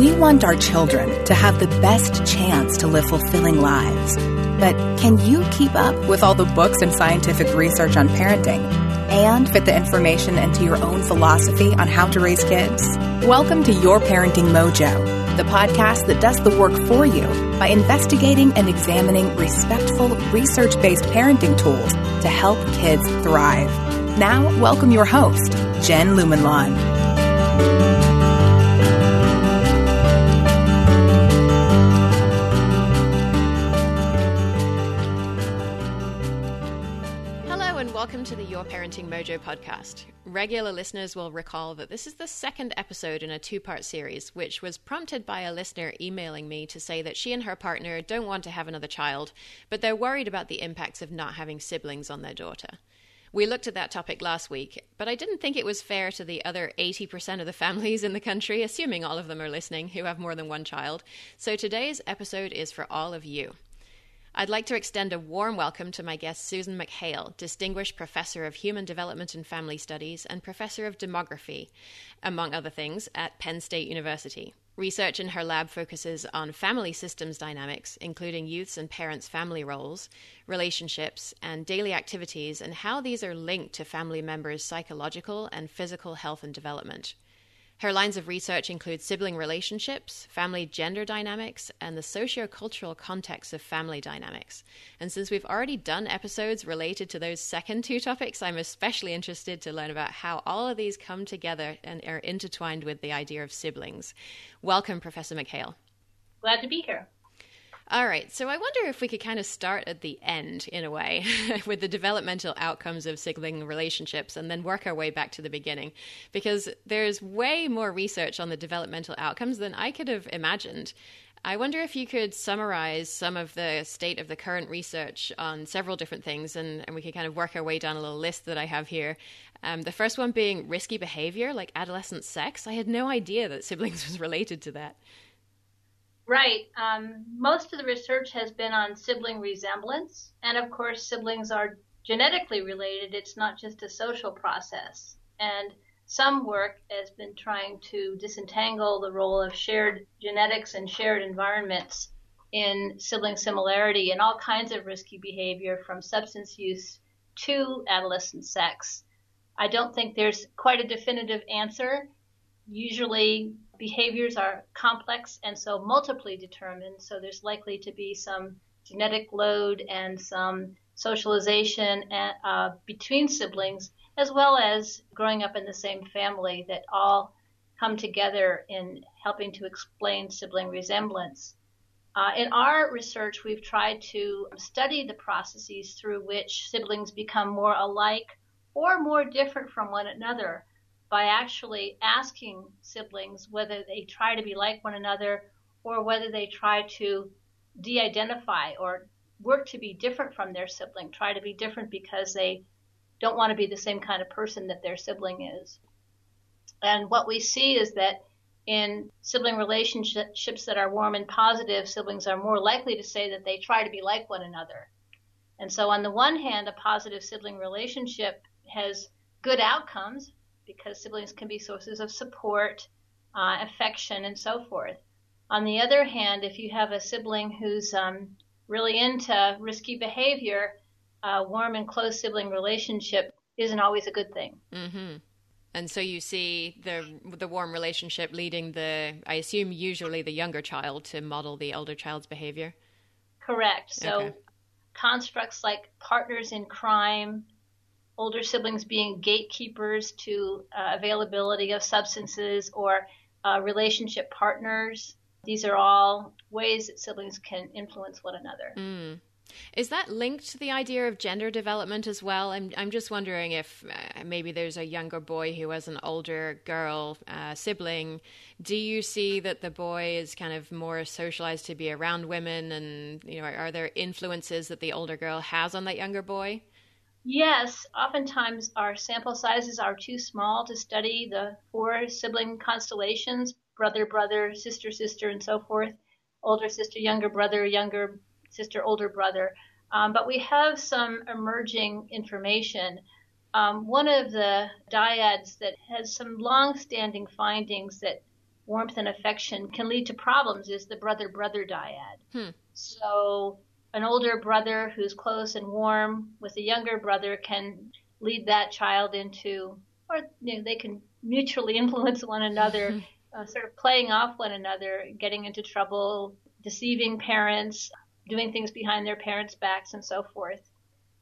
We want our children to have the best chance to live fulfilling lives. But can you keep up with all the books and scientific research on parenting and fit the information into your own philosophy on how to raise kids? Welcome to Your Parenting Mojo, the podcast that does the work for you by investigating and examining respectful, research based parenting tools to help kids thrive. Now, welcome your host, Jen Lumanlan. To the Your Parenting Mojo podcast. Regular listeners will recall that this is the second episode in a two part series, which was prompted by a listener emailing me to say that she and her partner don't want to have another child, but they're worried about the impacts of not having siblings on their daughter. We looked at that topic last week, but I didn't think it was fair to the other 80% of the families in the country, assuming all of them are listening, who have more than one child. So today's episode is for all of you. I'd like to extend a warm welcome to my guest, Susan McHale, Distinguished Professor of Human Development and Family Studies and Professor of Demography, among other things, at Penn State University. Research in her lab focuses on family systems dynamics, including youths and parents' family roles, relationships, and daily activities, and how these are linked to family members' psychological and physical health and development. Her lines of research include sibling relationships, family gender dynamics, and the sociocultural context of family dynamics. And since we've already done episodes related to those second two topics, I'm especially interested to learn about how all of these come together and are intertwined with the idea of siblings. Welcome, Professor McHale. Glad to be here. All right, so I wonder if we could kind of start at the end in a way with the developmental outcomes of sibling relationships and then work our way back to the beginning because there's way more research on the developmental outcomes than I could have imagined. I wonder if you could summarize some of the state of the current research on several different things, and, and we could kind of work our way down a little list that I have here. Um, the first one being risky behavior, like adolescent sex. I had no idea that siblings was related to that. Right. Um, most of the research has been on sibling resemblance. And of course, siblings are genetically related. It's not just a social process. And some work has been trying to disentangle the role of shared genetics and shared environments in sibling similarity and all kinds of risky behavior from substance use to adolescent sex. I don't think there's quite a definitive answer. Usually, behaviors are complex and so multiply determined, so there's likely to be some genetic load and some socialization at, uh, between siblings, as well as growing up in the same family that all come together in helping to explain sibling resemblance. Uh, in our research, we've tried to study the processes through which siblings become more alike or more different from one another by actually asking siblings whether they try to be like one another or whether they try to de identify or work to be different from their sibling, try to be different because they don't want to be the same kind of person that their sibling is. And what we see is that in sibling relationships that are warm and positive, siblings are more likely to say that they try to be like one another. And so, on the one hand, a positive sibling relationship has good outcomes because siblings can be sources of support, uh, affection, and so forth. On the other hand, if you have a sibling who's um, really into risky behavior, a warm and close sibling relationship isn't always a good thing. Mm-hmm. And so you see the the warm relationship leading the, I assume, usually the younger child to model the older child's behavior. Correct. So okay. constructs like partners in crime, older siblings being gatekeepers to uh, availability of substances or uh, relationship partners. These are all ways that siblings can influence one another. Mm. Is that linked to the idea of gender development as well? I'm I'm just wondering if uh, maybe there's a younger boy who has an older girl uh, sibling. Do you see that the boy is kind of more socialized to be around women, and you know, are, are there influences that the older girl has on that younger boy? Yes, oftentimes our sample sizes are too small to study the four sibling constellations brother, brother, sister, sister, and so forth. Older sister, younger brother, younger sister, older brother. Um, but we have some emerging information. Um, one of the dyads that has some long standing findings that warmth and affection can lead to problems is the brother brother dyad. Hmm. So, an older brother who's close and warm with a younger brother can lead that child into, or you know, they can mutually influence one another, uh, sort of playing off one another, getting into trouble, deceiving parents, doing things behind their parents' backs, and so forth.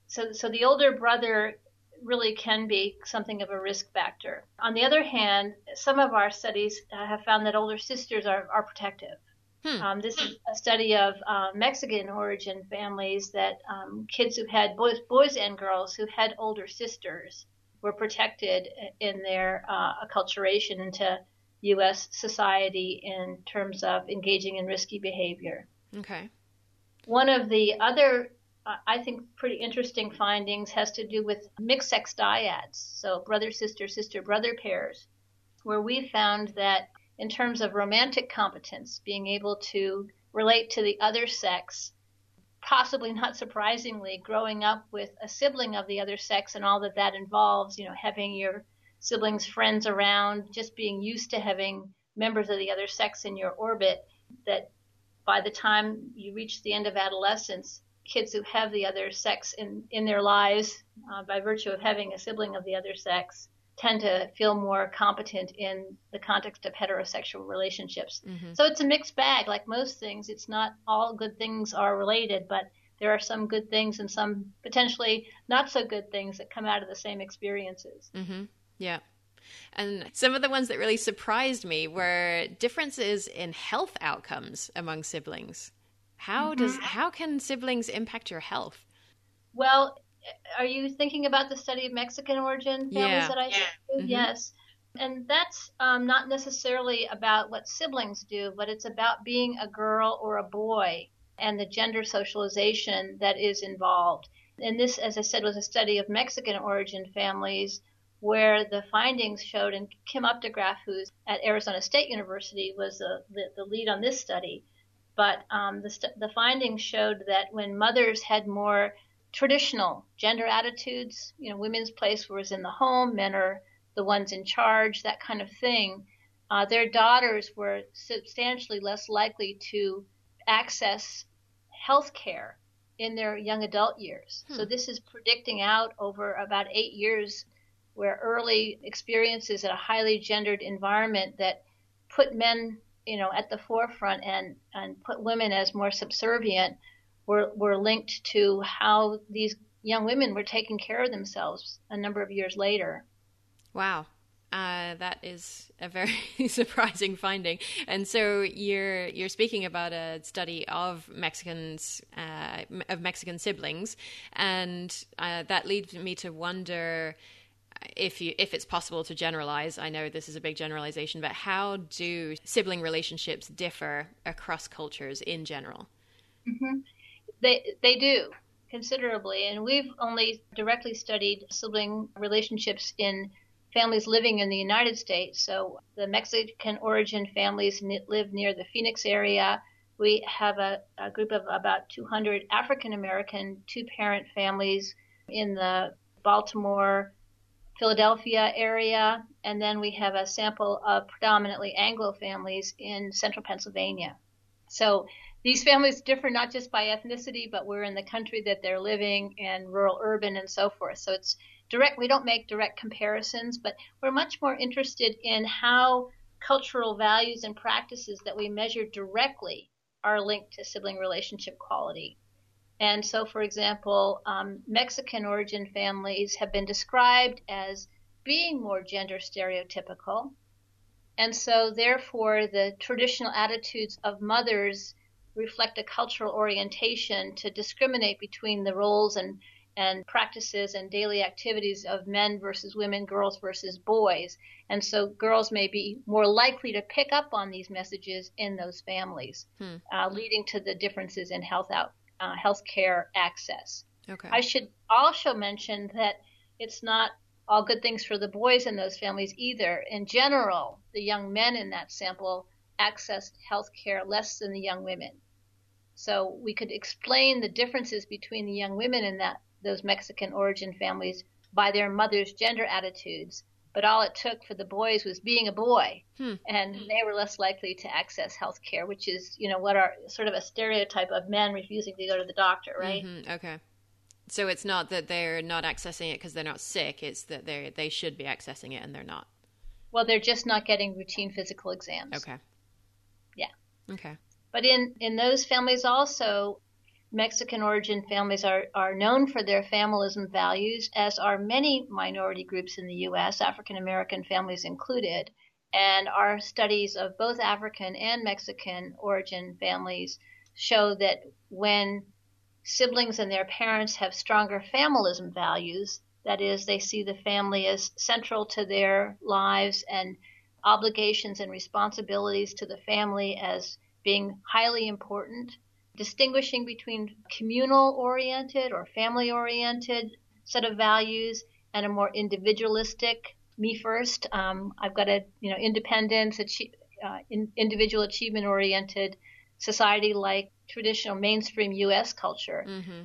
So, so the older brother really can be something of a risk factor. On the other hand, some of our studies uh, have found that older sisters are, are protective. Hmm. Um, this is a study of uh, Mexican origin families that um, kids who had boys, boys and girls who had older sisters were protected in their uh, acculturation into U.S. society in terms of engaging in risky behavior. Okay. One of the other I think pretty interesting findings has to do with mixed sex dyads, so brother sister sister brother pairs, where we found that in terms of romantic competence, being able to relate to the other sex, possibly not surprisingly, growing up with a sibling of the other sex and all that that involves, you know, having your siblings' friends around, just being used to having members of the other sex in your orbit, that by the time you reach the end of adolescence, kids who have the other sex in, in their lives uh, by virtue of having a sibling of the other sex tend to feel more competent in the context of heterosexual relationships. Mm-hmm. So it's a mixed bag. Like most things, it's not all good things are related, but there are some good things and some potentially not so good things that come out of the same experiences. Mm-hmm. Yeah. And some of the ones that really surprised me were differences in health outcomes among siblings. How mm-hmm. does how can siblings impact your health? Well, are you thinking about the study of Mexican origin families yeah. that I yeah. Mm-hmm. Yes. And that's um, not necessarily about what siblings do, but it's about being a girl or a boy and the gender socialization that is involved. And this, as I said, was a study of Mexican origin families where the findings showed, and Kim Updegraff, who's at Arizona State University, was the, the, lead on this study, but um, the, the findings showed that when mothers had more traditional gender attitudes, you know, women's place was in the home, men are the ones in charge, that kind of thing, uh, their daughters were substantially less likely to access health care in their young adult years. Hmm. So this is predicting out over about eight years where early experiences in a highly gendered environment that put men you know at the forefront and and put women as more subservient were were linked to how these young women were taking care of themselves a number of years later. Wow. Uh, that is a very surprising finding. And so you're you're speaking about a study of Mexicans uh, of Mexican siblings, and uh, that leads me to wonder if you if it's possible to generalize i know this is a big generalization but how do sibling relationships differ across cultures in general mm-hmm. They they do considerably. And we've only directly studied sibling relationships in families living in the united states. So the mexican origin families live near the phoenix area. We have a, a group of about 200 african american two parent families in the baltimore Philadelphia area, and then we have a sample of predominantly Anglo families in central Pennsylvania. So these families differ not just by ethnicity, but we're in the country that they're living and rural, urban, and so forth. So it's direct. We don't make direct comparisons, but we're much more interested in how cultural values and practices that we measure directly are linked to sibling relationship quality. And so, for example, um, Mexican origin families have been described as being more gender stereotypical. And so, therefore, the traditional attitudes of mothers reflect a cultural orientation to discriminate between the roles and, and practices and daily activities of men versus women, girls versus boys. And so, girls may be more likely to pick up on these messages in those families, hmm. uh, leading to the differences in health out, uh, healthcare access. Okay. I should also mention that it's not all good things for the boys in those families either. In general, the young men in that sample accessed health care less than the young women. So we could explain the differences between the young women in that those Mexican origin families by their mothers' gender attitudes, but all it took for the boys was being a boy, Hmm. and they were less likely to access health care, which is, you know, what are sort of a stereotype of men refusing to go to the doctor, right? Mhm, Okay. So it's not that they're not accessing it because they're not sick. It's that they they should be accessing it and they're not. Well, they're just not getting routine physical exams. Okay. Yeah. Okay. But in, in those families also, Mexican origin families are, are known for their familism values, as are many minority groups in the U.S., African American families included. And our studies of both African and Mexican origin families show that when siblings and their parents have stronger familism values, that is, they see the family as central to their lives and obligations and responsibilities to the family as being highly important, distinguishing between communal oriented or family oriented set of values and a more individualistic me first. Um, I've got a you know independence, uh, in, individual achievement oriented society like traditional mainstream U.S. culture. Mm-hmm.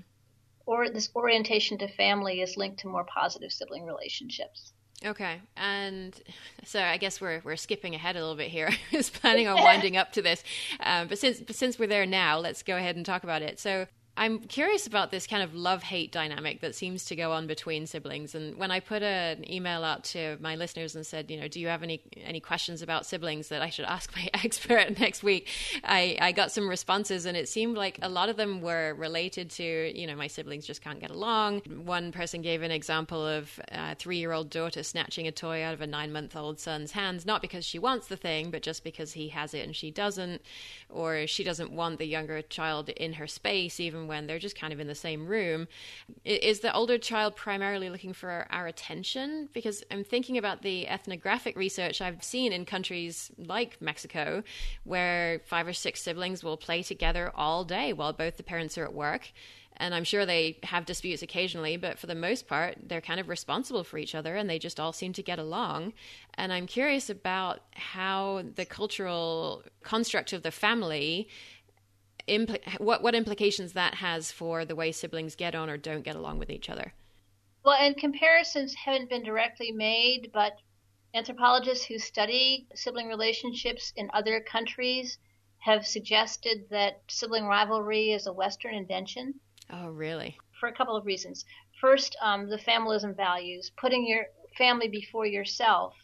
Or this orientation to family is linked to more positive sibling relationships. Okay, and so I guess we're we're skipping ahead a little bit here. I was planning on winding up to this, um, but since but since we're there now, let's go ahead and talk about it. So I'm curious about this kind of love hate dynamic that seems to go on between siblings. And when I put an email out to my listeners and said, you know, do you have any any questions about siblings that I should ask my expert next week, I, I got some responses, and it seemed like a lot of them were related to, you know, my siblings just can't get along. One person gave an example of a three year old daughter snatching a toy out of a nine month old son's hands, not because she wants the thing, but just because he has it and she doesn't, or she doesn't want the younger child in her space, even when they're just kind of in the same room. Is the older child primarily looking for our attention? Because I'm thinking about the ethnographic research I've seen in countries like Mexico, where five or six siblings will play together all day while both the parents are at work. And I'm sure they have disputes occasionally, but for the most part, they're kind of responsible for each other and they just all seem to get along. And I'm curious about how the cultural construct of the family impl- what what implications that has for the way siblings get on or don't get along with each other. Well, and comparisons haven't been directly made, but anthropologists who study sibling relationships in other countries have suggested that sibling rivalry is a Western invention. Oh, really? For a couple of reasons. First, um, the familism values, putting your family before yourself,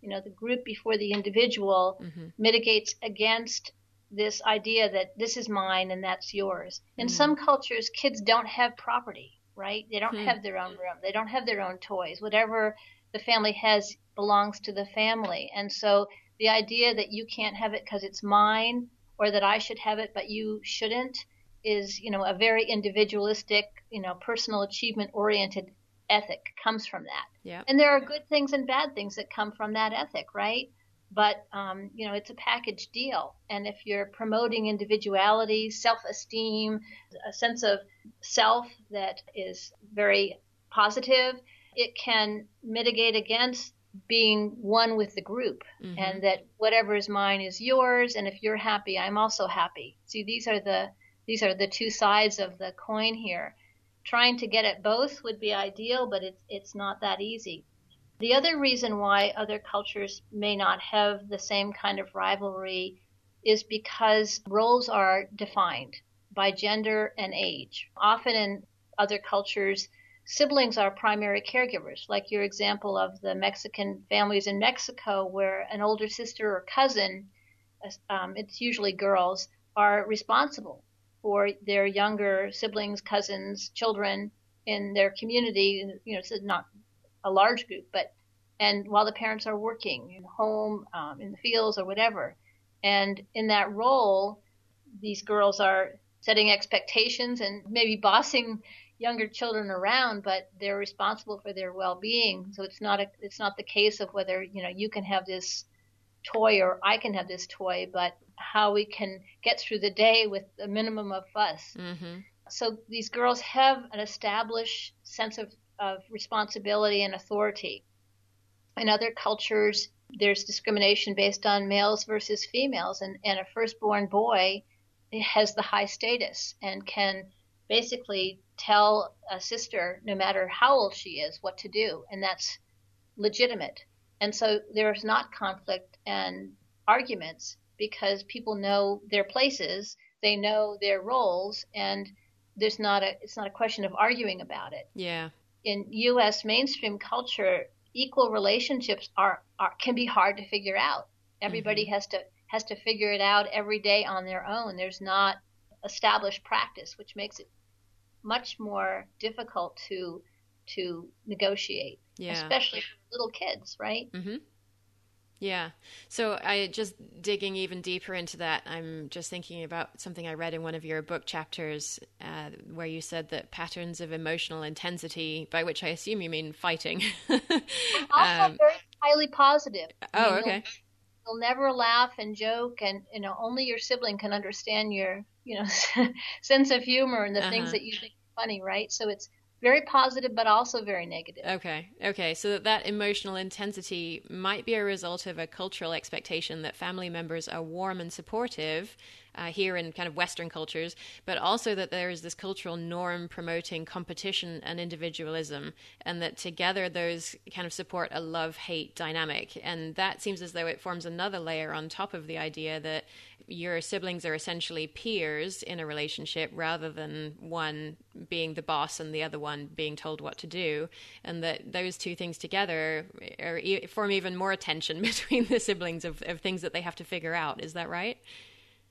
you know, the group before the individual, mm-hmm. mitigates against this idea that this is mine and that's yours. In mm. some cultures, kids don't have property, right? They don't mm. have their own room, they don't have their own toys. Whatever the family has belongs to the family. And so the idea that you can't have it because it's mine or that I should have it but you shouldn't is, you know, a very individualistic, you know, personal achievement oriented ethic comes from that. Yeah. And there are good things and bad things that come from that ethic, right? But um, you know it's a package deal. And if you're promoting individuality self-esteem a sense of self that is very positive it can mitigate against being one with the group mm-hmm. and that whatever is mine is yours. And if you're happy i'm also happy. See these are the these are the two sides of the coin here. Trying to get at both would be ideal but it's it's not that easy the other reason why other cultures may not have the same kind of rivalry is because roles are defined by gender and age. Often in other cultures, siblings are primary caregivers, like your example of the Mexican families in Mexico, where an older sister or cousin, um, it's usually girls, are responsible for their younger siblings, cousins, children in their community. You know, it's not a large group, but and while the parents are working in home, um, in the fields, or whatever, and in that role, these girls are setting expectations and maybe bossing younger children around, but they're responsible for their well-being. So it's not a, it's not the case of whether you know you can have this toy or I can have this toy, but how we can get through the day with a minimum of fuss. Mm-hmm. So these girls have an established sense of, of responsibility and authority. In other cultures, there's discrimination based on males versus females, and, and a firstborn boy has the high status and can basically tell a sister, no matter how old she is, what to do, and that's legitimate. And so there's not conflict and arguments because people know their places, they know their roles, and there's not a it's not a question of arguing about it. Yeah. In U.S. mainstream culture, equal relationships are, are can be hard to figure out. Everybody mm-hmm. has to has to figure it out every day on their own. There's not established practice, which makes it much more difficult to to negotiate, yeah. especially for little kids, right? Mm-hmm. Yeah. So I just digging even deeper into that. I'm just thinking about something I read in one of your book chapters, uh, where you said that patterns of emotional intensity, by which I assume you mean fighting, also um, very highly positive. Oh, okay. You'll, you'll, never laugh and joke, and you know only your sibling can understand your you know sense of humor and the uh-huh. things that you think funny, right? So it's very positive but also very negative. Okay. Okay. So that, that emotional intensity might be a result of a cultural expectation that family members are warm and supportive uh, here in kind of Western cultures, but also that there is this cultural norm promoting competition and individualism, and that together those kind of support a love hate dynamic. And that seems as though it forms another layer on top of the idea that your siblings are essentially peers in a relationship rather than one being the boss and the other one being told what to do and that those two things together are, form even more tension between the siblings of, of things that they have to figure out is that right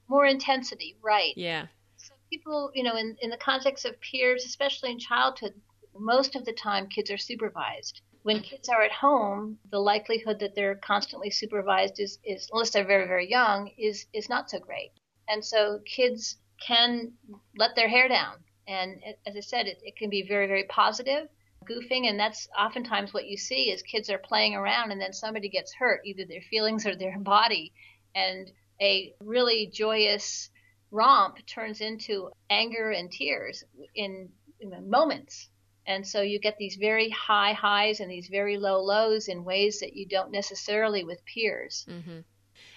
more intensity, right? Yeah. So people, you know, in, in the context of peers, especially in childhood, most of the time kids are supervised. When kids are at home, the likelihood that they're constantly supervised is, is unless they're very, very young, is is not so great. And so kids can let their hair down. And as I said, it, it can be very, very positive, goofing, and that's oftentimes what you see is kids are playing around and then somebody gets hurt, either their feelings or their body. And a really joyous romp turns into anger and tears in, in moments. And so you get these very high highs and these very low lows in ways that you don't necessarily with peers. Mm-hmm.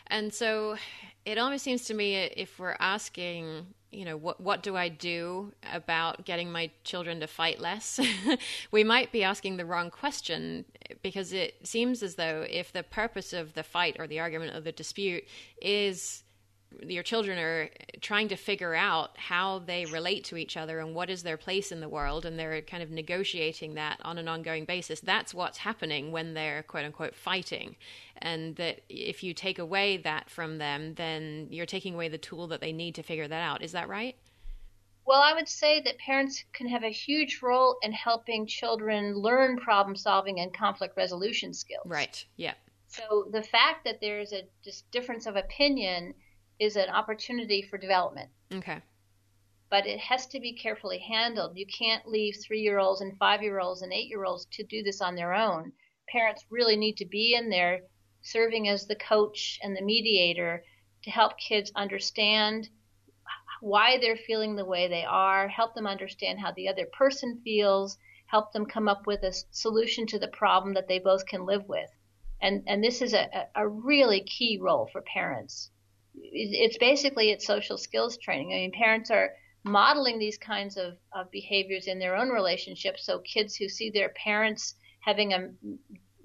And so it almost seems to me if we're asking, you know, what what do I do about getting my children to fight less? we might be asking the wrong question because it seems as though if the purpose of the fight or the argument or the dispute is your children are trying to figure out how they relate to each other and what is their place in the world and they're kind of negotiating that on an ongoing basis that's what's happening when they're quote unquote fighting and that if you take away that from them then you're taking away the tool that they need to figure that out is that right well, I would say that parents can have a huge role in helping children learn problem solving and conflict resolution skills. Right. Yeah. So the fact that there's a just difference of opinion is an opportunity for development. Okay. But it has to be carefully handled. You can't leave three year olds and five year olds and eight year olds to do this on their own. Parents really need to be in there serving as the coach and the mediator to help kids understand why they're feeling the way they are, help them understand how the other person feels, help them come up with a solution to the problem that they both can live with. And, and this is a, a really key role for parents it's basically it's social skills training. I mean, parents are modeling these kinds of, of behaviors in their own relationships. So kids who see their parents having a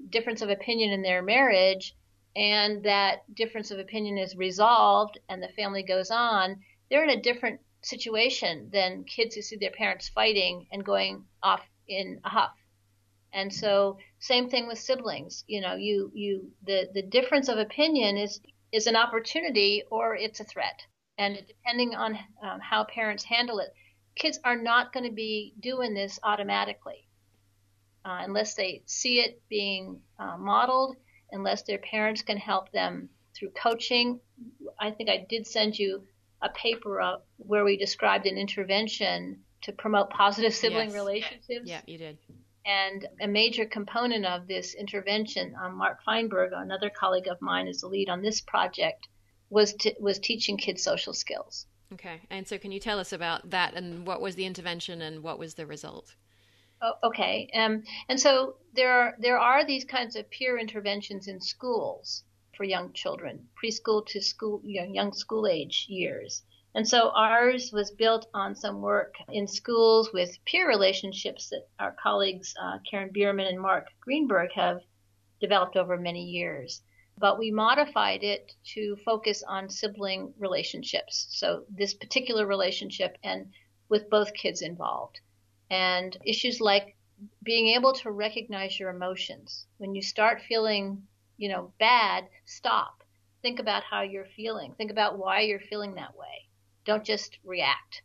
difference of opinion in their marriage and that difference of opinion is resolved and the family goes on, they're in a different situation than kids who see their parents fighting and going off in a huff. And so same thing with siblings. You know, you you the the difference of opinion is is an opportunity or it's a threat. And depending on um, how parents handle it, kids are not going to be doing this automatically uh, unless they see it being uh, modeled, unless their parents can help them through coaching. I think I did send you a paper uh, where we described an intervention to promote positive sibling yes. relationships. Yeah, you did. And a major component of this intervention, um, Mark Feinberg, another colleague of mine, is the lead on this project, was to, was teaching kids social skills. Okay, and so can you tell us about that and what was the intervention and what was the result? Oh, okay, um, and so there are there are these kinds of peer interventions in schools for young children, preschool to school, you know, young school age years. And so ours was built on some work in schools with peer relationships that our colleagues uh, Karen Bierman and Mark Greenberg have developed over many years. But we modified it to focus on sibling relationships. So this particular relationship and with both kids involved. And issues like being able to recognize your emotions. When you start feeling, you know, bad, stop. Think about how you're feeling. Think about why you're feeling that way. Don't just react.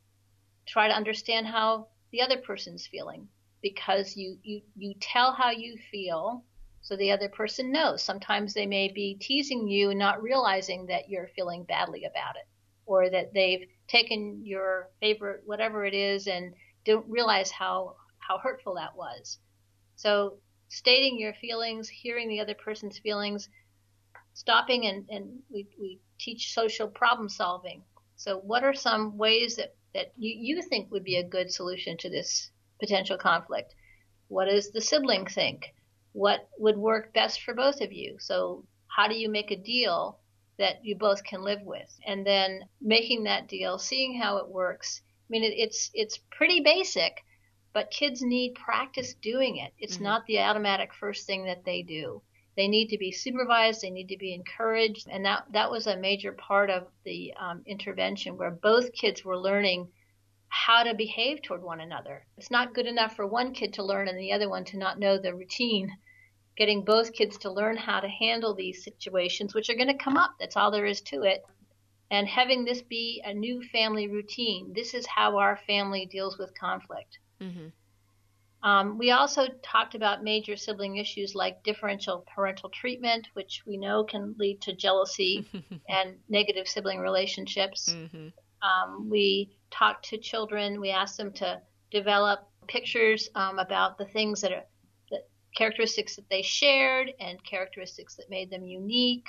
Try to understand how the other person's feeling because you, you, you tell how you feel so the other person knows. Sometimes they may be teasing you, and not realizing that you're feeling badly about it, or that they've taken your favorite, whatever it is, and don't realize how, how hurtful that was. So stating your feelings, hearing the other person's feelings, stopping and, and we, we teach social problem solving. So what are some ways that, that you, you think would be a good solution to this potential conflict? What does the sibling think? What would work best for both of you? So how do you make a deal that you both can live with? And then making that deal, seeing how it works. I mean, it, it's it's pretty basic, but kids need practice doing it. It's mm-hmm. not the automatic first thing that they do. They need to be supervised. They need to be encouraged, and that that was a major part of the um, intervention where both kids were learning how to behave toward one another. It's not good enough for one kid to learn and the other one to not know the routine. Getting both kids to learn how to handle these situations, which are going to come up. That's all there is to it. And having this be a new family routine. This is how our family deals with conflict. Mm-hmm. Um, we also talked about major sibling issues like differential parental treatment, which we know can lead to jealousy and negative sibling relationships. Mm-hmm. Um, we talked to children. We asked them to develop pictures um, about the things that are the characteristics that they shared and characteristics that made them unique.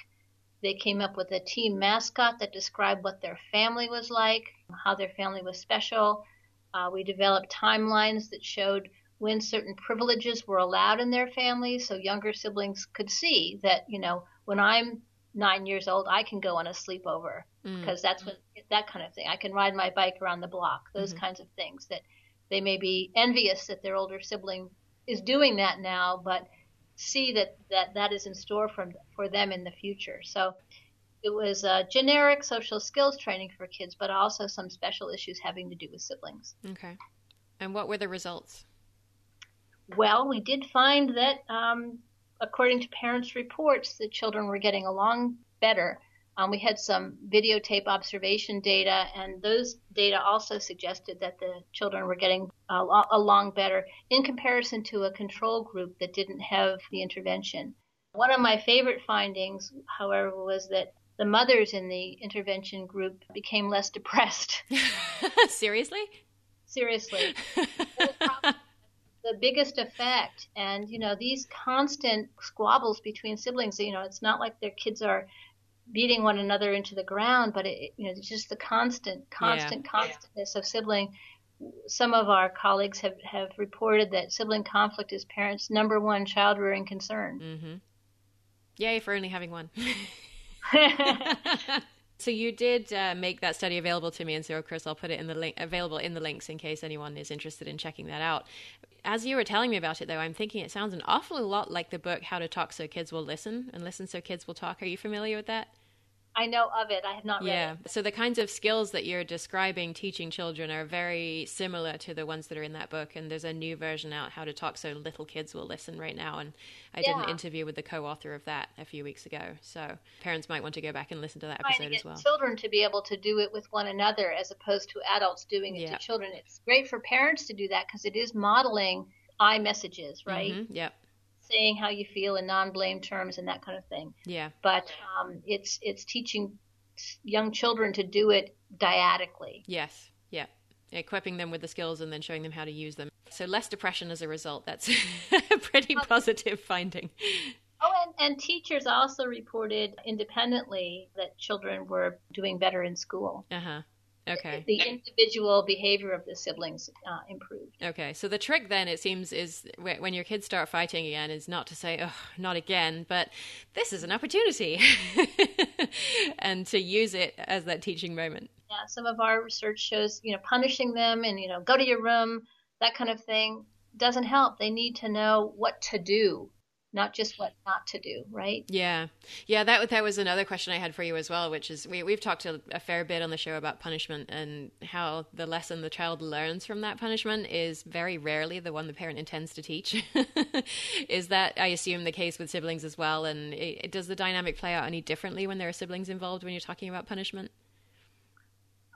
They came up with a team mascot that described what their family was like, how their family was special. Uh, we developed timelines that showed when certain privileges were allowed in their families so younger siblings could see that, you know, when I'm nine years old, I can go on a sleepover mm. because that's what that kind of thing. I can ride my bike around the block, those mm-hmm. kinds of things that they may be envious that their older sibling is doing that now, but see that that, that is in store for, for them in the future. So it was a generic social skills training for kids, but also some special issues having to do with siblings. Okay. And what were the results? Well, we did find that, um, according to parents' reports, the children were getting along better. Um, we had some videotape observation data, and those data also suggested that the children were getting uh, along better in comparison to a control group that didn't have the intervention. One of my favorite findings, however, was that the mothers in the intervention group became less depressed. Seriously? Seriously. the biggest effect and you know these constant squabbles between siblings you know it's not like their kids are beating one another into the ground but it you know just the constant constant yeah. constantness of sibling some of our colleagues have, have reported that sibling conflict is parents' number one child rearing concern. Mm-hmm. Yay for only having one. so you did uh, make that study available to me, and so of course I'll put it in the link available in the links in case anyone is interested in checking that out. As you were telling me about it, though, I'm thinking it sounds an awful lot like the book "How to Talk So Kids Will Listen" and "Listen So Kids Will Talk." Are you familiar with that? I know of it. I have not read yeah. So the kinds of skills that you're describing teaching children are very similar to the ones that are in that book. And there's a new version out, How to Talk So Little Kids Will Listen, right now. And I yeah. did an interview with the co-author of that a few weeks ago. So parents might want to go back and listen to that episode as well. Children to be able to do it with one another as opposed to adults doing it yeah. to children. It's great for parents to do that because it is modeling I messages, right? Mm-hmm. Yep saying how you feel in non-blame terms and that kind of thing. Yeah. But um, it's it's teaching young children to do it dyadically. Yes. Yeah. Equipping them with the skills and then showing them how to use them. So less depression as a result. That's a pretty positive finding. Oh, and, and teachers also reported independently that children were doing better in school. Uh huh. Okay. The individual behavior of the siblings uh, improved. Okay. So the trick then, it seems, is when your kids start fighting again, is not to say, oh, not again, but this is an opportunity and to use it as that teaching moment. Yeah. Some of our research shows, you know, punishing them and, you know, go to your room, that kind of thing doesn't help. They need to know what to do not just what not to do, right? Yeah, yeah. That that was another question I had for you as well, which is we we've talked a, a, fair bit on the show about punishment and how the lesson the child learns from that punishment is very rarely the one the parent intends to teach. is that I assume the case with siblings as well? And it, does the dynamic play out any differently when there are siblings involved when you're talking about punishment?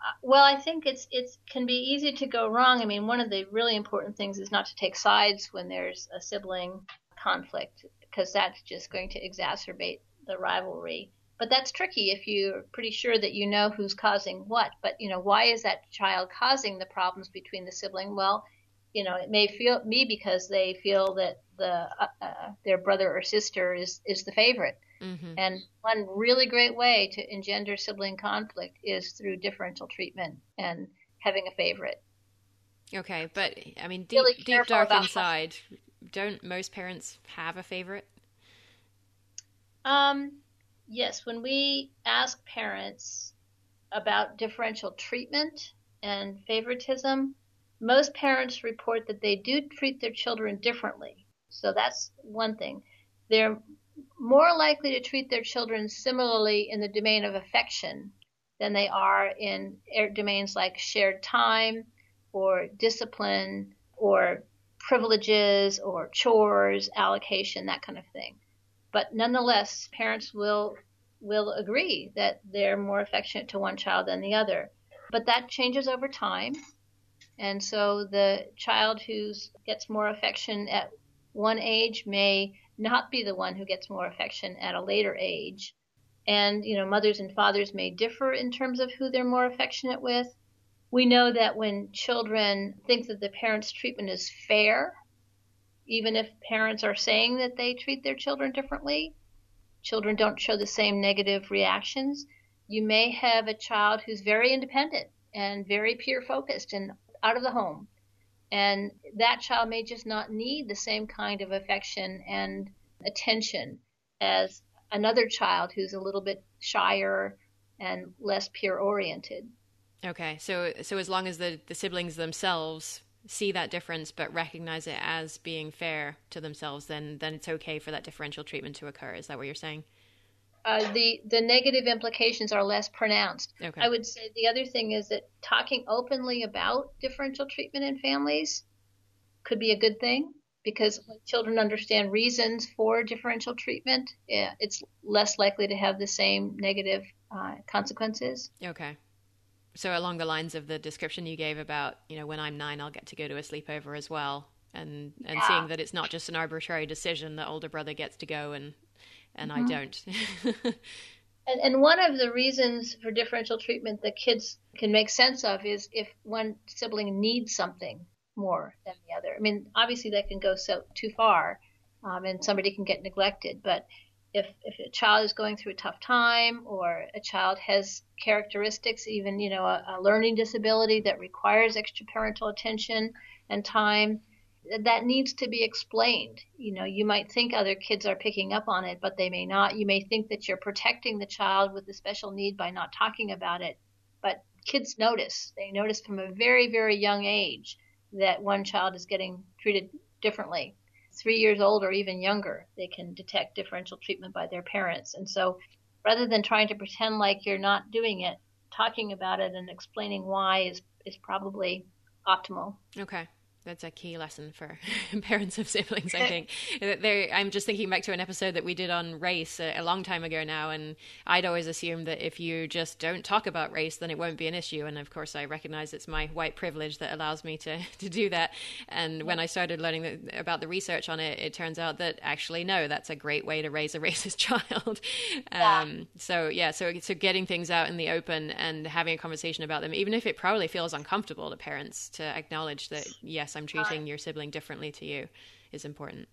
Uh, well, I think it's it can be easy to go wrong. I mean, one of the really important things is not to take sides when there's a sibling conflict because that's just going to exacerbate the rivalry. But that's tricky if you're pretty sure that you know who's causing what. But you know, why is that child causing the problems between the sibling? Well, you know, it may feel me because they feel that the uh, uh, their brother or sister is is the favorite. Mm-hmm. And one really great way to engender sibling conflict is through differential treatment and having a favorite. Okay, but I mean, deep, really deep dark inside, don't most parents have a favorite? Um, yes. When we ask parents about differential treatment and favoritism, most parents report that they do treat their children differently. So that's one thing. They're more likely to treat their children similarly in the domain of affection than they are in domains like shared time or discipline or privileges or chores, allocation, that kind of thing. But nonetheless, parents will will agree that they're more affectionate to one child than the other. But that changes over time. And so the child who gets more affection at one age may not be the one who gets more affection at a later age. And, you know, mothers and fathers may differ in terms of who they're more affectionate with. We know that when children think that the parent's treatment is fair, even if parents are saying that they treat their children differently, children don't show the same negative reactions. You may have a child who's very independent and very peer focused and out of the home. And that child may just not need the same kind of affection and attention as another child who's a little bit shyer and less peer oriented. Okay, so so as long as the the siblings themselves see that difference but recognize it as being fair to themselves, then then it's okay for that differential treatment to occur. Is that what you're saying? Uh, the the negative implications are less pronounced. Okay. I would say the other thing is that talking openly about differential treatment in families could be a good thing because when children understand reasons for differential treatment, it's less likely to have the same negative uh, consequences. Okay so along the lines of the description you gave about you know when i'm nine i'll get to go to a sleepover as well and and yeah. seeing that it's not just an arbitrary decision that older brother gets to go and and mm-hmm. i don't and, and one of the reasons for differential treatment that kids can make sense of is if one sibling needs something more than the other i mean obviously that can go so too far um, and somebody can get neglected but if if a child is going through a tough time or a child has characteristics even you know a, a learning disability that requires extra parental attention and time that needs to be explained. You know you might think other kids are picking up on it but they may not. You may think that you're protecting the child with the special need by not talking about it but kids notice. They notice from a very very young age that one child is getting treated differently three years old or even younger, they can detect differential treatment by their parents. And so rather than trying to pretend like you're not doing it, talking about it and explaining why is, is probably optimal. Okay that's a key lesson for parents of siblings. I think I'm just thinking back to an episode that we did on race a, a, long time ago now, and I'd always assumed that if you just don't talk about race, then it won't be an issue. And of course, I recognize it's my white privilege that allows me to to do that. And when I started learning the, about the research on it, it turns out that actually no, that's a great way to raise a racist child. Yeah. Um, so yeah, so so getting things out in the open and having a conversation about them, even if it probably feels uncomfortable to parents to acknowledge that yes I'm treating your sibling differently to you is important.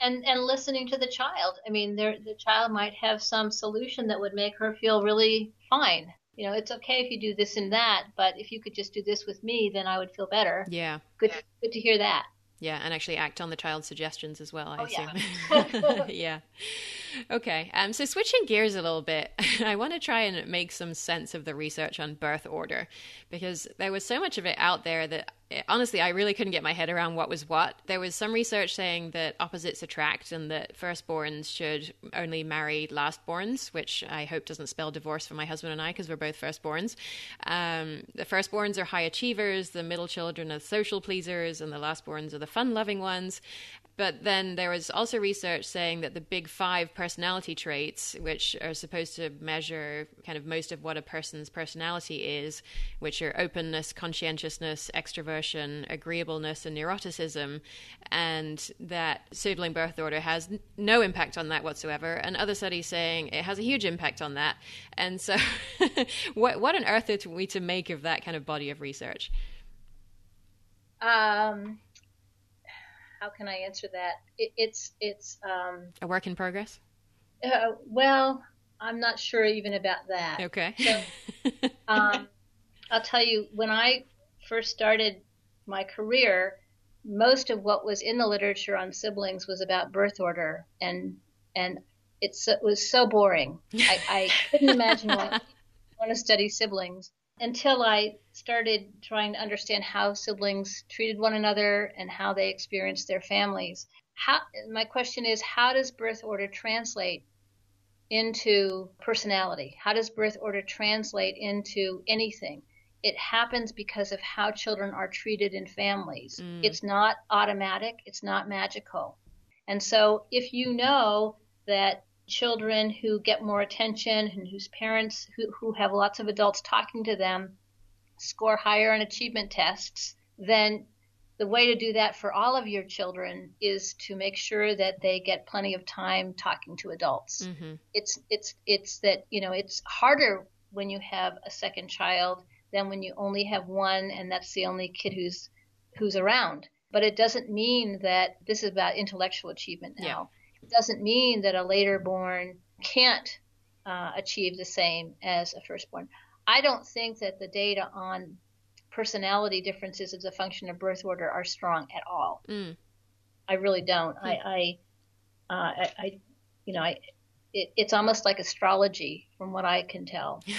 And and listening to the child. I mean, the child might have some solution that would make her feel really fine. You know, it's okay if you do this and that, but if you could just do this with me, then I would feel better. Yeah. Good good to hear that. Yeah, and actually act on the child's suggestions as well, I oh, assume. Yeah. yeah. Okay. Um, so switching gears a little bit, I want to try and make some sense of the research on birth order because there was so much of it out there that honestly, I really couldn't get my head around what was what. There was some research saying that opposites attract and that firstborns should only marry lastborns, which I hope doesn't spell divorce for my husband and I because we're both firstborns. Um, the firstborns are high achievers, the middle children are social pleasers, and the lastborns are the fun loving ones. But then there was also research saying that the big five personality traits, which are supposed to measure kind of most of what a person's personality is, which are openness, conscientiousness, extroversion, agreeableness, and neuroticism, and that sibling birth order has no impact on that whatsoever. And other studies saying it has a huge impact on that. And so, what, what on earth are we to make of that kind of body of research? Um, how can I answer that? It, it's it's um, a work in progress. Uh, well, I'm not sure even about that. Okay. So, um, I'll tell you, when I first started my career, most of what was in the literature on siblings was about birth order, and and it was so boring. I, I couldn't imagine why I want to study siblings until I started trying to understand how siblings treated one another and how they experienced their families. How, my question is how does birth order translate into personality? How does birth order translate into anything? It happens because of how children are treated in families. Mm. It's not automatic, it's not magical. And so if you know that children who get more attention and whose parents who, who have lots of adults talking to them score higher on achievement tests, then the way to do that for all of your children is to make sure that they get plenty of time talking to adults. Mm-hmm. It's it's it's that you know it's harder when you have a second child than when you only have one and that's the only kid who's who's around. But it doesn't mean that this is about intellectual achievement now. Yeah doesn't mean that a later born can't uh, achieve the same as a firstborn. I don't think that the data on personality differences as a function of birth order are strong at all. Mm. I really don't. Mm. I, I, uh, I, I, you know, I, it, it's almost like astrology from what I can tell.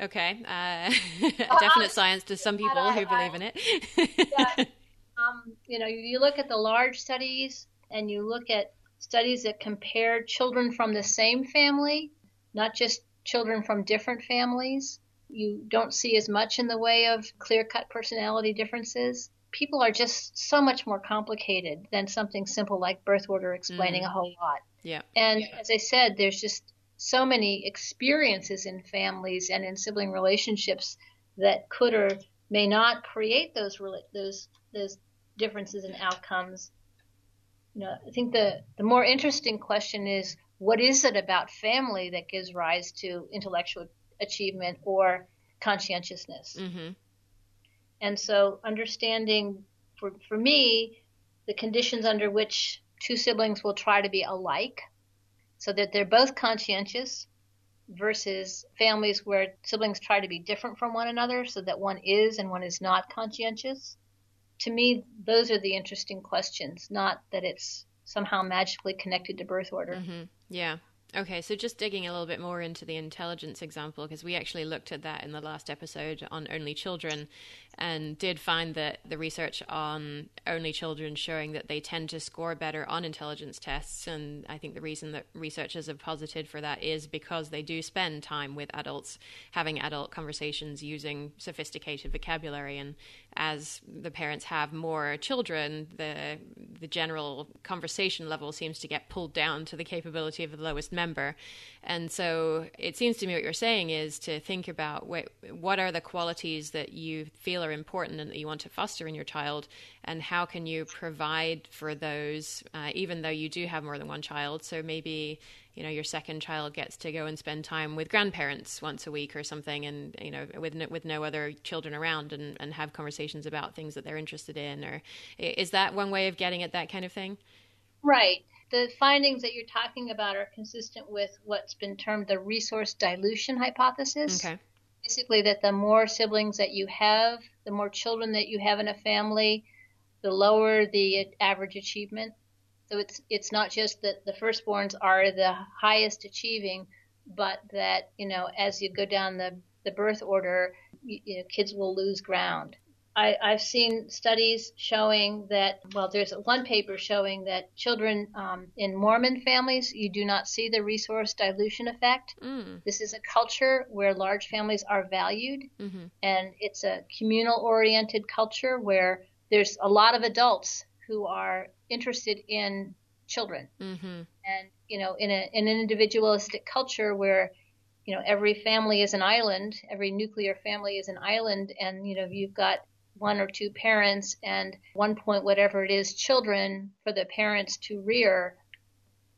okay, uh, definite science to some people who believe in it. yeah um, you know, you look at the large studies and you look at studies that compare children from the same family, not just children from different families. You don't see as much in the way of clear cut personality differences. People are just so much more complicated than something simple like birth order explaining mm. a whole lot. Yeah. And yeah. as I said, there's just so many experiences in families and in sibling relationships that could or may not create those those those differences in outcomes. You know, I think the, the more interesting question is what is it about family that gives rise to intellectual achievement or conscientiousness? Mm-hmm. And so, understanding for, for me the conditions under which two siblings will try to be alike so that they're both conscientious versus families where siblings try to be different from one another so that one is and one is not conscientious to me, those are the interesting questions, not that it's somehow magically connected to birth order. Mm-hmm. Yeah. Okay, so just digging a little bit more into the intelligence example, because we actually looked at that in the last episode on only children and did find that the research on only children showing that they tend to score better on intelligence tests. And I think the reason that researchers have posited for that is because they do spend time with adults having adult conversations using sophisticated vocabulary. And as the parents have more children, the the general conversation level seems to get pulled down to the capability of the lowest member. And so it seems to me what you're saying is to think about what, what are the qualities that you feel are important and that you want to foster in your child, and how can you provide for those, uh, even though you do have more than one child. So maybe you know your second child gets to go and spend time with grandparents once a week or something and you know with no, with no other children around and, and have conversations about things that they're interested in or is that one way of getting at that kind of thing right the findings that you're talking about are consistent with what's been termed the resource dilution hypothesis. Okay. Basically, that the more siblings that you have, the more children that you have in a family, the lower the average achievement. So it's it's not just that the firstborns are the highest achieving, but that you know as you go down the the birth order, you, you know, kids will lose ground. I, have seen studies showing that, well, there's one paper showing that children um, in Mormon families, you do not see the resource dilution effect. Mm. This is a culture where large families are valued, mm-hmm. and it's a communal oriented culture where there's a lot of adults who are interested in children. Mm-hmm. And, you know, in, a, in an individualistic culture where you know every family is an island every nuclear family is an island and you know you've got one or two parents and one point whatever it is children for the parents to rear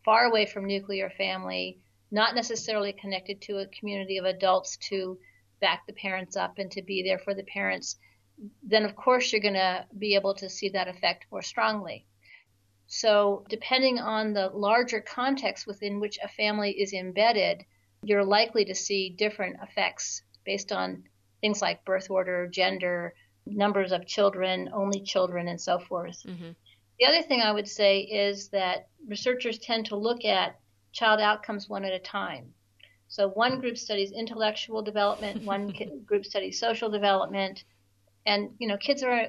far away from nuclear family not necessarily connected to a community of adults to back the parents up and to be there for the parents then of course you're going to be able to see that effect more strongly. So depending on the larger context within which a family is embedded you're likely to see different effects based on things like birth order gender numbers of children, only children, and so forth. Mm-hmm. The other thing I would say is that researchers tend to look at child outcomes one at a time. So one group studies intellectual development, one group studies social development, and you know kids are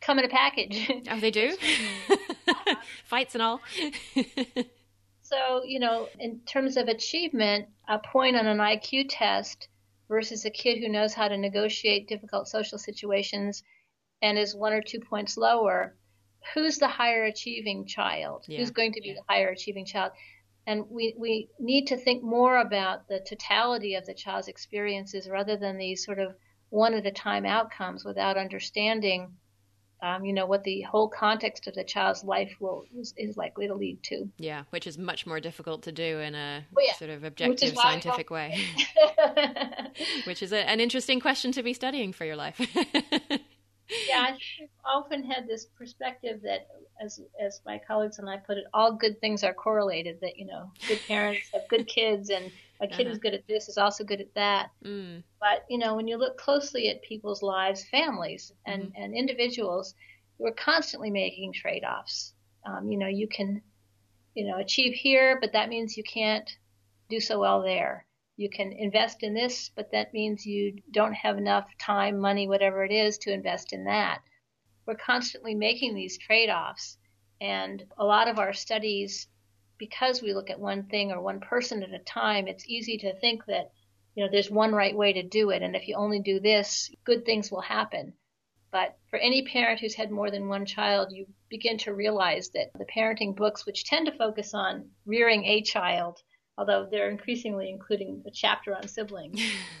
come in a package. Oh, they do. Fights and all. so you know, in terms of achievement, a point on an IQ test versus a kid who knows how to negotiate difficult social situations and is one or two points lower, who's the higher achieving child? Yeah. Who's going to be the higher achieving child? And we, we need to think more about the totality of the child's experiences rather than these sort of one at a time outcomes without understanding um, you know what the whole context of the child's life will is, is, likely to lead to. Yeah, which is much more difficult to do in a well, yeah. sort of objective scientific way. which is a, an interesting question to be studying for your life. yeah, I've often had this perspective that, as as my colleagues and I put it, all good things are correlated. That you know, good parents have good kids, and a kid uh-huh. who's good at this is also good at that. Mm. But you know, when you look closely at people's lives, families, and mm-hmm. and individuals, we're constantly making trade-offs. Um, you know, you can, you know, achieve here, but that means you can't do so well there. You can invest in this, but that means you don't have enough time, money, whatever it is, to invest in that. We're constantly making these trade-offs, and a lot of our studies because we look at one thing or one person at a time, it's easy to think that, you know, there's one right way to do it. And if you only do this, good things will happen. But for any parent who's had more than one child, you begin to realize that the parenting books, which tend to focus on rearing a child, although they're increasingly including a chapter on siblings,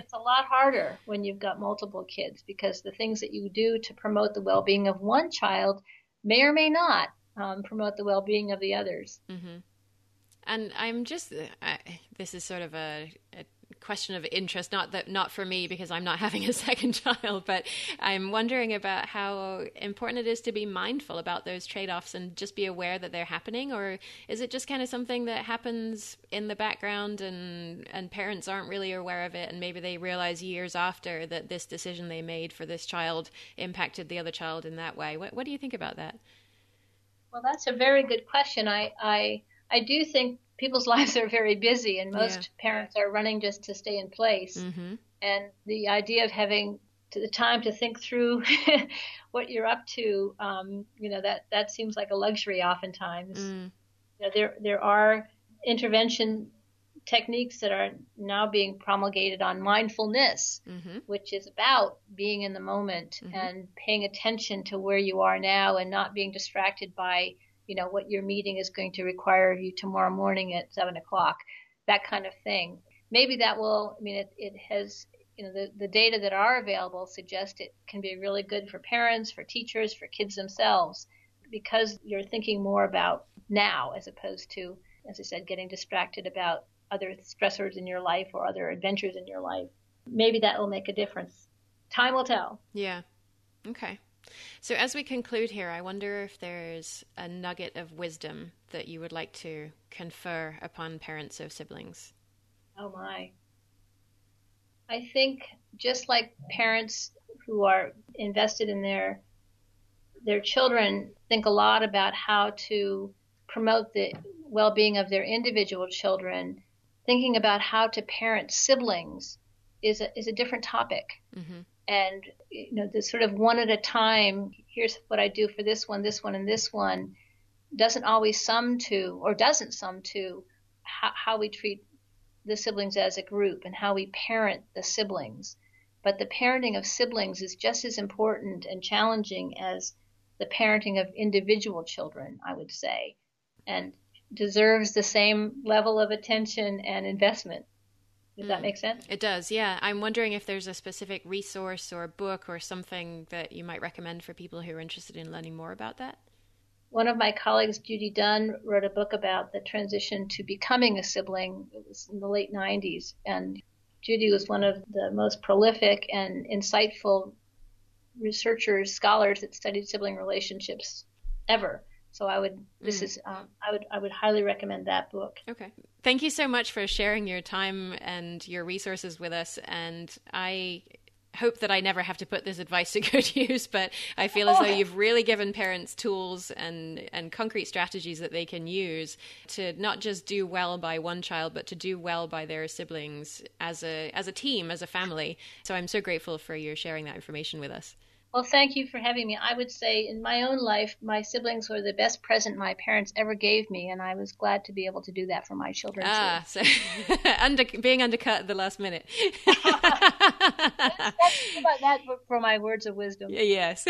it's a lot harder when you've got multiple kids because the things that you do to promote the well being of one child may or may not um, promote the well-being of the others. Mm-hmm. And I'm just uh, this is sort of a, a, question of interest, not that not for me because I'm not having a second child, but I'm wondering about how important it is to be mindful about those trade-offs and just be aware that they're happening, or is it just kind of something that happens in the background and and parents aren't really aware of it, and maybe they realize years after that this decision they made for this child impacted the other child in that way. What what do you think about that? Well, that's a very good question. I I I do think people's lives are very busy, and most yeah. parents are running just to stay in place. Mm-hmm. And the idea of having the time to think through what you're up to, um, you know, that that seems like a luxury oftentimes. Mm. You know, there there are intervention techniques that are now being promulgated on mindfulness, mm-hmm. which is about being in the moment mm-hmm. and paying attention to where you are now and not being distracted by, you know, what your meeting is going to require you tomorrow morning at seven o'clock, that kind of thing. Maybe that will, I mean, it, it has, you know, the, the data that are available suggest it can be really good for parents, for teachers, for kids themselves, because you're thinking more about now as opposed to, as I said, getting distracted about other stressors in your life or other adventures in your life. Maybe that will make a difference. Time will tell. Yeah. Okay. So, as we conclude here, I wonder if there's a nugget of wisdom that you would like to confer upon parents of siblings. Oh, my. I think just like parents who are invested in their their children think a lot about how to promote the well being of their individual children, thinking about how to parent siblings is a, is a different topic. Mm-hmm. And, you know, the sort of one at a time, here's what I do for this one, this one, and this one, doesn't always sum to, or doesn't sum to, how, how we treat the siblings as a group and how we parent the siblings. But the parenting of siblings is just as important and challenging as the parenting of individual children, I would say, and deserves the same level of attention and investment. Does that mm. make sense? It does, yeah. I'm wondering if there's a specific resource or book or something that you might recommend for people who are interested in learning more about that. One of my colleagues, Judy Dunn, wrote a book about the transition to becoming a sibling. It was in the late 90s. And Judy was one of the most prolific and insightful researchers, scholars that studied sibling relationships ever. So I would this mm. is um, I would I would highly recommend that book. Okay. Thank you so much for sharing your time and your resources with us and I hope that I never have to put this advice to good use, but I feel as though you've really given parents tools and, and concrete strategies that they can use to not just do well by one child, but to do well by their siblings as a as a team, as a family. So I'm so grateful for your sharing that information with us. Well, thank you for having me. I would say in my own life, my siblings were the best present my parents ever gave me, and I was glad to be able to do that for my children. Ah, too. so under, being undercut at the last minute. about that for my words of wisdom. Yes,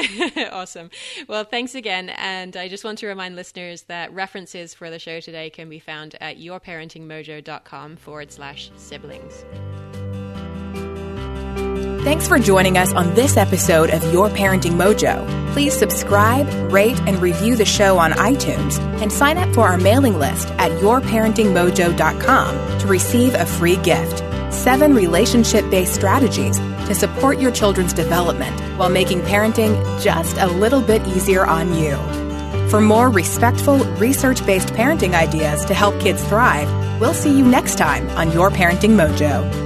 awesome. Well, thanks again, and I just want to remind listeners that references for the show today can be found at yourparentingmojo.com forward slash siblings. Thanks for joining us on this episode of Your Parenting Mojo. Please subscribe, rate, and review the show on iTunes and sign up for our mailing list at yourparentingmojo.com to receive a free gift. Seven relationship based strategies to support your children's development while making parenting just a little bit easier on you. For more respectful, research based parenting ideas to help kids thrive, we'll see you next time on Your Parenting Mojo.